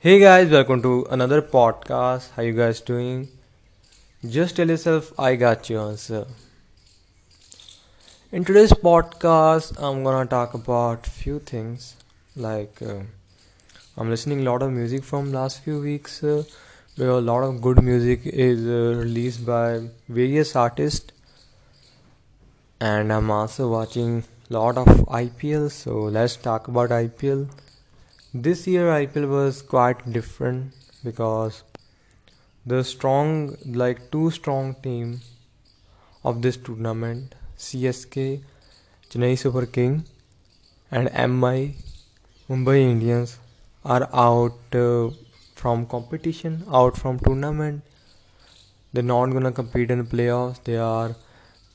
Hey guys, welcome to another podcast. How you guys doing? Just tell yourself I got your answer. In today's podcast, I'm gonna talk about few things like uh, I'm listening a lot of music from last few weeks. Uh, where a lot of good music is uh, released by various artists, and I'm also watching a lot of IPL. So let's talk about IPL. This year IPL was quite different because the strong like two strong team of this tournament CSK Chennai Super King and MI Mumbai Indians are out uh, from competition out from tournament. They're not gonna compete in the playoffs. They are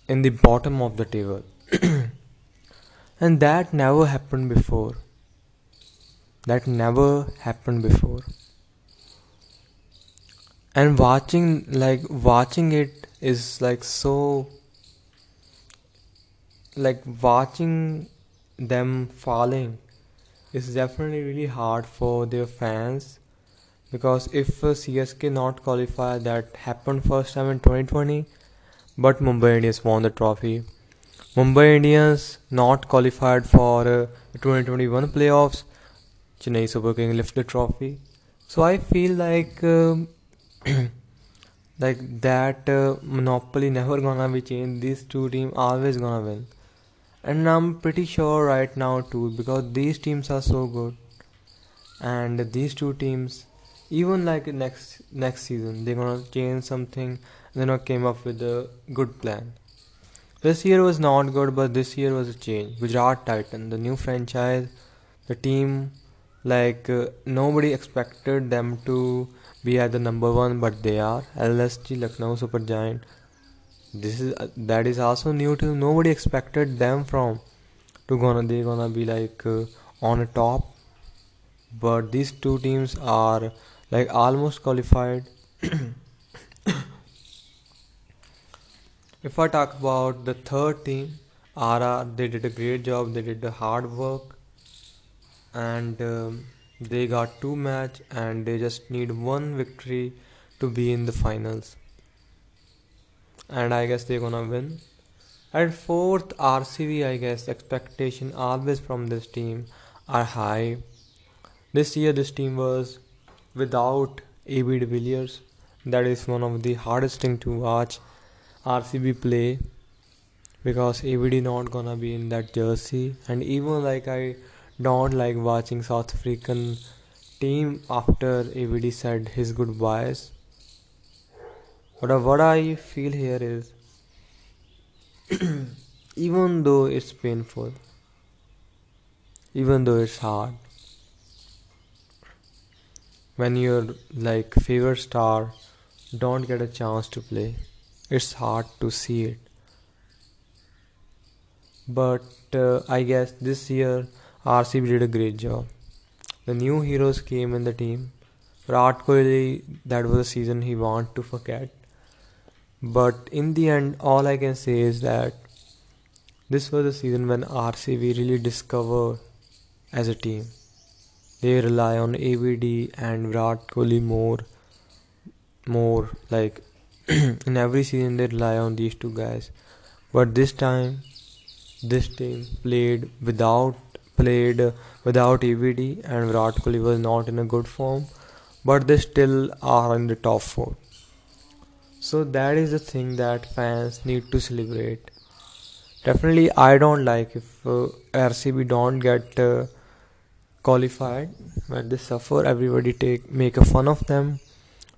in the bottom of the table. And that never happened before that never happened before. And watching like watching it is like so like watching them falling is definitely really hard for their fans because if CSK not qualify that happened first time in 2020 but Mumbai Indians won the trophy. Mumbai Indians not qualified for uh, 2021 playoffs Chennai Super King lift the trophy. So I feel like um, like that uh, monopoly never gonna be changed. These two teams always gonna win, and I'm pretty sure right now too because these teams are so good, and these two teams, even like next next season, they're gonna change something. They're not came up with a good plan. This year was not good, but this year was a change. Gujarat Titan, the new franchise, the team like uh, nobody expected them to be at the number one but they are. Lsg lucknow super giant. This is uh, that is also new to nobody expected them from to gonna they gonna be like uh, on top. But these two teams are like almost qualified. If i talk about the third team RR they did a great job. They did the hard work and um, they got two match and they just need one victory to be in the finals. And i guess they're gonna win. At fourth rcb i guess expectation always from this team are high. This year this team was without ab de villiers. That is one of the hardest thing to watch rcb play because abd not gonna be in that jersey. And even like i don't like watching South African team after ABD said his goodbyes. But what I feel here is even though it's painful, even though it's hard, when your like favorite star don't get a chance to play, it's hard to see it. But uh, I guess this year RCB did a great job. The new heroes came in the team. Virat Kohli, that was a season he want to forget. But in the end, all I can say is that this was a season when RCB really discovered as a team. They rely on ABD and Virat Kohli more, more like in every season they rely on these two guys. But this time, this team played without played without ABD and Virat Kohli was not in a good form, but they still are in the top four. So that is the thing that fans need to celebrate. Definitely, I don't like if uh, RCB don't get uh, qualified when they suffer. Everybody take make a fun of them,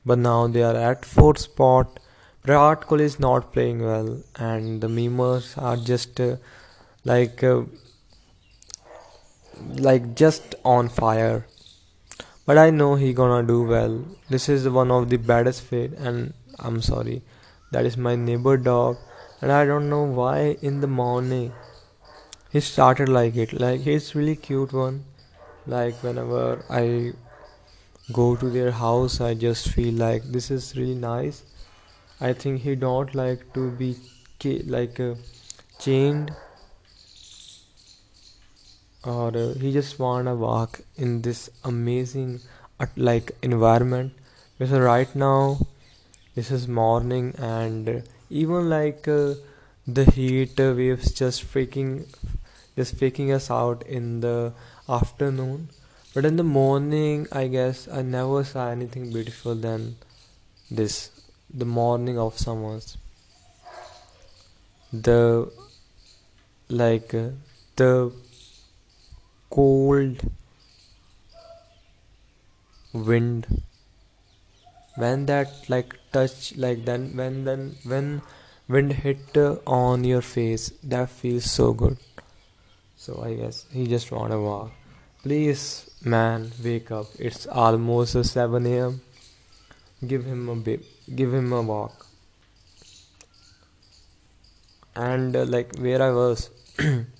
but now they are at fourth spot. Virat Kohli is not playing well, and the memers are just uh, like uh, like just on fire. But i know he gonna do well. This is one of the baddest fate and i'm sorry. That is my neighbor dog and i don't know why in the morning he started like it. Like he's really cute one. Like whenever i go to their house i just feel like this is really nice. I think he don't like to be like uh, chained or uh, he just wanna walk in this amazing like environment. Because right now this is morning and even like uh, the heat waves just freaking just faking us out in the afternoon. But in the morning i guess i never saw anything beautiful than this the morning of summers. The like uh, the cold wind. When that like touch like then when then when wind hit uh, on your face that feels so good. So i guess he just wanna walk. Please man wake up. It's almost 7 a.m give him a bit give him a walk. And uh, like where i was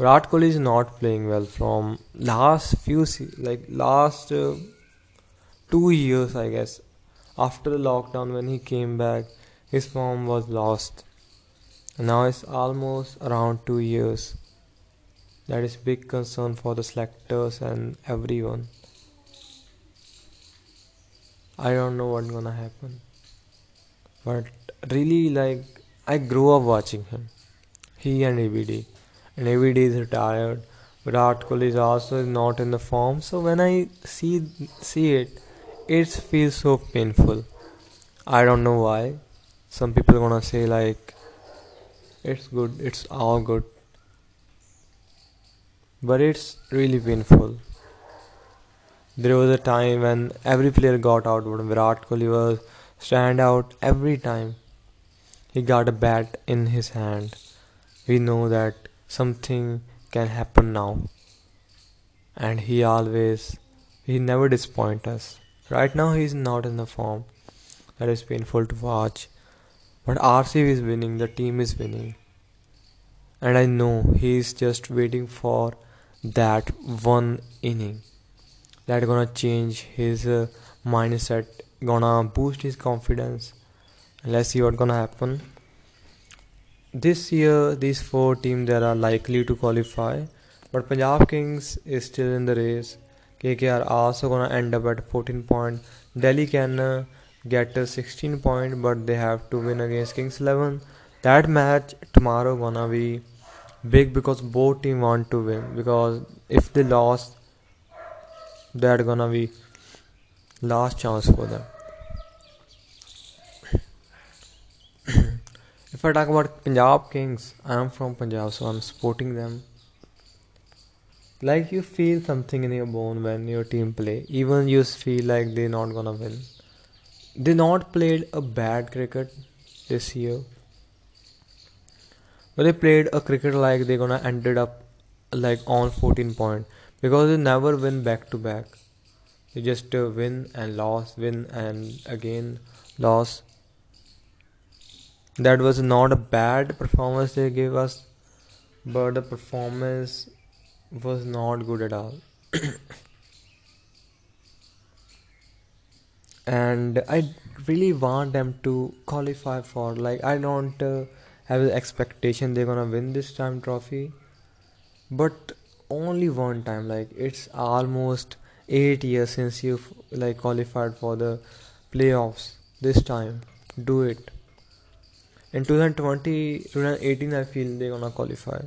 Virat Kohli is not playing well from last few se- like last uh, two years, I guess. After the lockdown, when he came back, his form was lost. now it's almost around two years. That is big concern for the selectors and everyone. I don't know what's gonna happen, but really, like I grew up watching him. He and ABD and ABD is retired. Virat Kohli is also not in the form. So when I see see it, it feels so painful. I don't know why. Some people are gonna say like it's good, it's all good. But it's really painful. There was a time when every player got out, but Virat Kohli was stand out every time. He got a bat in his hand. We know that something can happen now. And he always he never disappoint us. Right now he's not in the form that is painful to watch. But RCB is winning the team is winning. And I know he's just waiting for that one inning. That gonna change his uh, mindset gonna boost his confidence. Let's see what gonna happen this year these four teams that are likely to qualify but punjab kings is still in the race. Kkr also gonna end up at 14 point. Delhi can uh, get a 16 point but they have to win against kings 11 that match tomorrow gonna be big because both team want to win because if they lost that gonna be last chance for them If I talk about Punjab Kings, I am from Punjab, so I'm supporting them. Like you feel something in your bone when your team play, even you feel like they're not gonna win. They not played a bad cricket this year, but they played a cricket like they're gonna ended up like on 14 point because they never win back to back. They just uh, win and loss, win and again loss that was not a bad performance they gave us, but the performance was not good at all. and I really want them to qualify for like I don't uh, have the expectation they're gonna win this time trophy, but only one time. Like it's almost eight years since you like qualified for the playoffs. This time, do it in 2020 2018 i feel they're gonna qualify.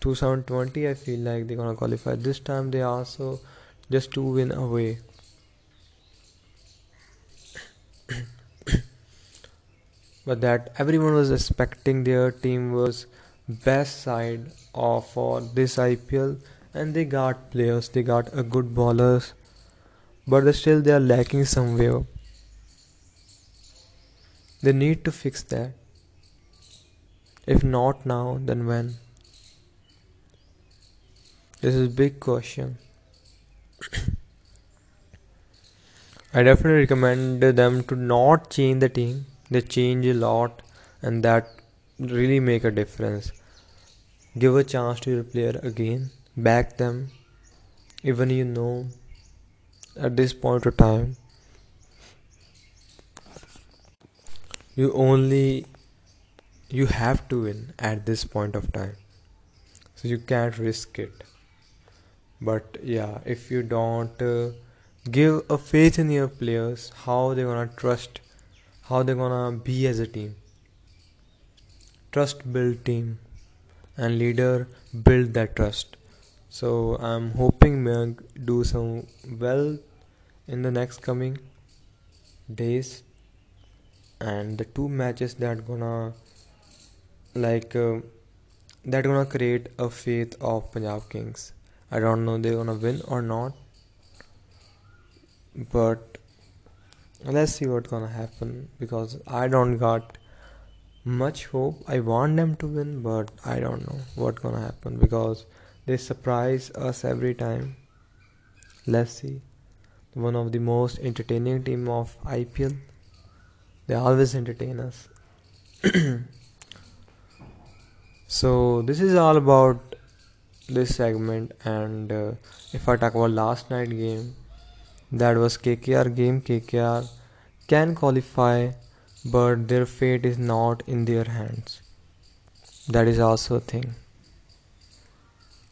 2020 i feel like they're gonna qualify. This time they also just two win away. But that everyone was expecting their team was best side of for this IPL and they got players they got a good bowlers but still they are lacking somewhere they need to fix that. If not now, then when? This is big question. I definitely recommend them to not change the team. They change a lot and that really make a difference. Give a chance to your player again. Back them. Even you know at this point of time you only you have to win at this point of time so you can't risk it But yeah, if you don't uh, give a faith in your players, how they're gonna trust, how they're gonna be as a team. Trust build team, and leader build that trust. So I'm hoping Mayank do some well in the next coming days, and the two matches that gonna like uh, that gonna create a faith of Punjab Kings. I don't know they're gonna win or not, but let's see what's gonna happen because I don't got much hope. I want them to win, but I don't know what's gonna happen because they surprise us every time. Let's see. One of the most entertaining team of IPL. They always entertain us. so this is all about this segment and uh, if I talk about last night game that was KKR game. KKR can qualify but their fate is not in their hands. That is also a thing.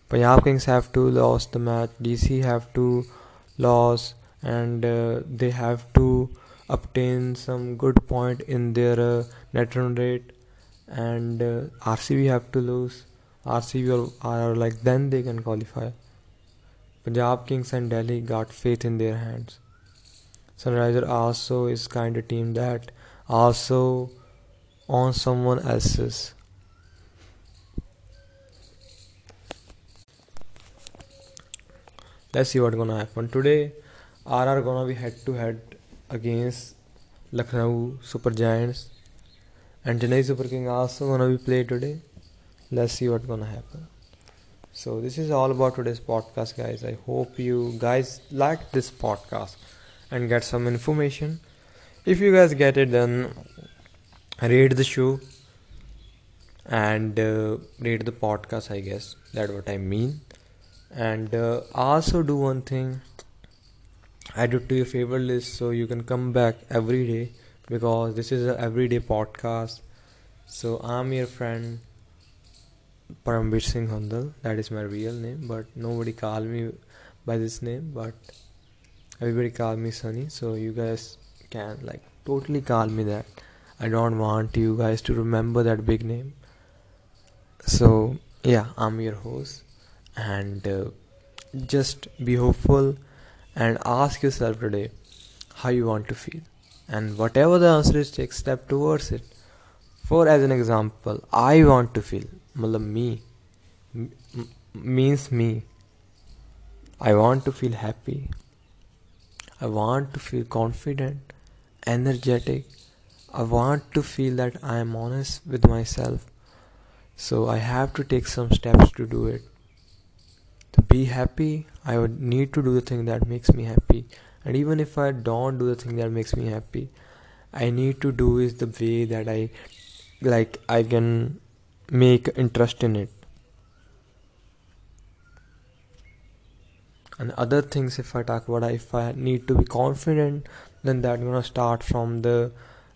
Punjab Kings have to lose the match. DC have to lose and uh, they have to obtain some good point in their uh, net run rate and uh, RCB have to lose RCB are, are like then they can qualify. Punjab Kings and Delhi got faith in their hands. Sunriser also is kind of team that also on someone else's. Let's see what's gonna happen today. RR gonna be head to head against Lucknow Super Giants and Chennai Super King also gonna be played today. Let's see what's gonna happen. So this is all about today's podcast guys. I hope you guys like this podcast and get some information. If you guys get it then rate the show and uh, the podcast i guess. That's what i mean. And uh, also do one thing add it to your favorite list so you can come back every day because this is an everyday podcast so i'm your friend Parambir Singh Handal. That is my real name, but nobody call me by this name. But everybody call me Sunny, so you guys can like totally call me that. I don't want you guys to remember that big name. So yeah, I'm your host, and uh, just be hopeful and ask yourself today how you want to feel. And whatever the answer is take step towards it. For as an example i want to feel matlab me m- means me. I want to feel happy. I want to feel confident energetic. I want to feel that i am honest with myself. So i have to take some steps to do it be happy I would need to do the thing that makes me happy. And even if I don't do the thing that makes me happy I need to do is the way that I like I can make interest in it. And other things if i talk about if i need to be confident then that gonna start from the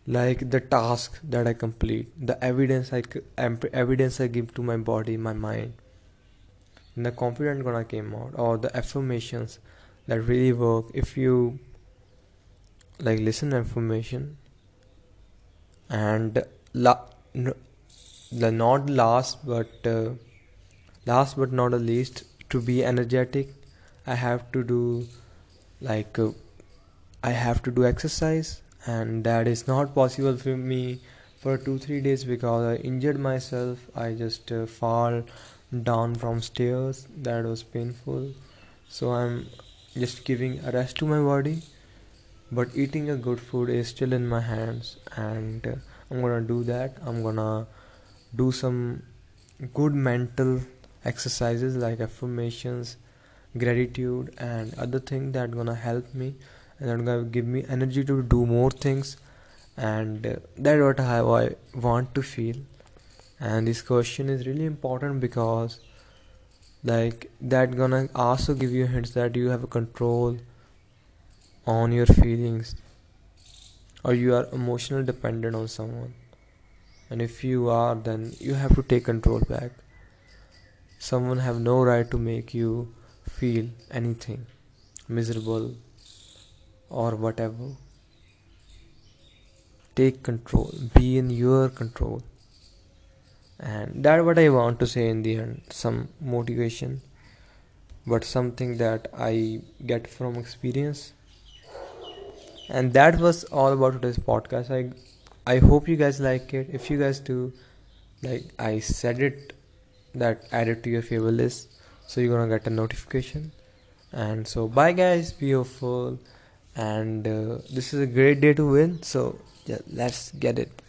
like the task that i complete the evidence i evidence i give to my body my mind the confident gonna came out or the affirmations that really work. If you like listen affirmation and la- the not last but uh, last but not the least to be energetic i have to do like uh, i have to do exercise and that is not possible for me for 2 3 days because i injured myself i just uh, fall down from stairs. That was painful. So i'm just giving a rest to my body. But eating a good food is still in my hands. And uh, i'm gonna do that. I'm gonna do some good mental exercises like affirmations gratitude and other things that gonna help me and that gonna give me energy to do more things. And uh, that's what I want to feel and this question is really important because like that gonna also give you hints that you have a control on your feelings or you are emotional dependent on someone. And if you are then you have to take control back. Someone have no right to make you feel anything miserable or whatever. Take control. Be in your control and that's what i want to say in the end some motivation but something that i get from experience. And that was all about today's podcast. I i hope you guys like it. If you guys do like i said it that add it to your favorite list so you're gonna get a notification. And so bye guys be hopeful. And uh, this is a great day to win so yeah let's get it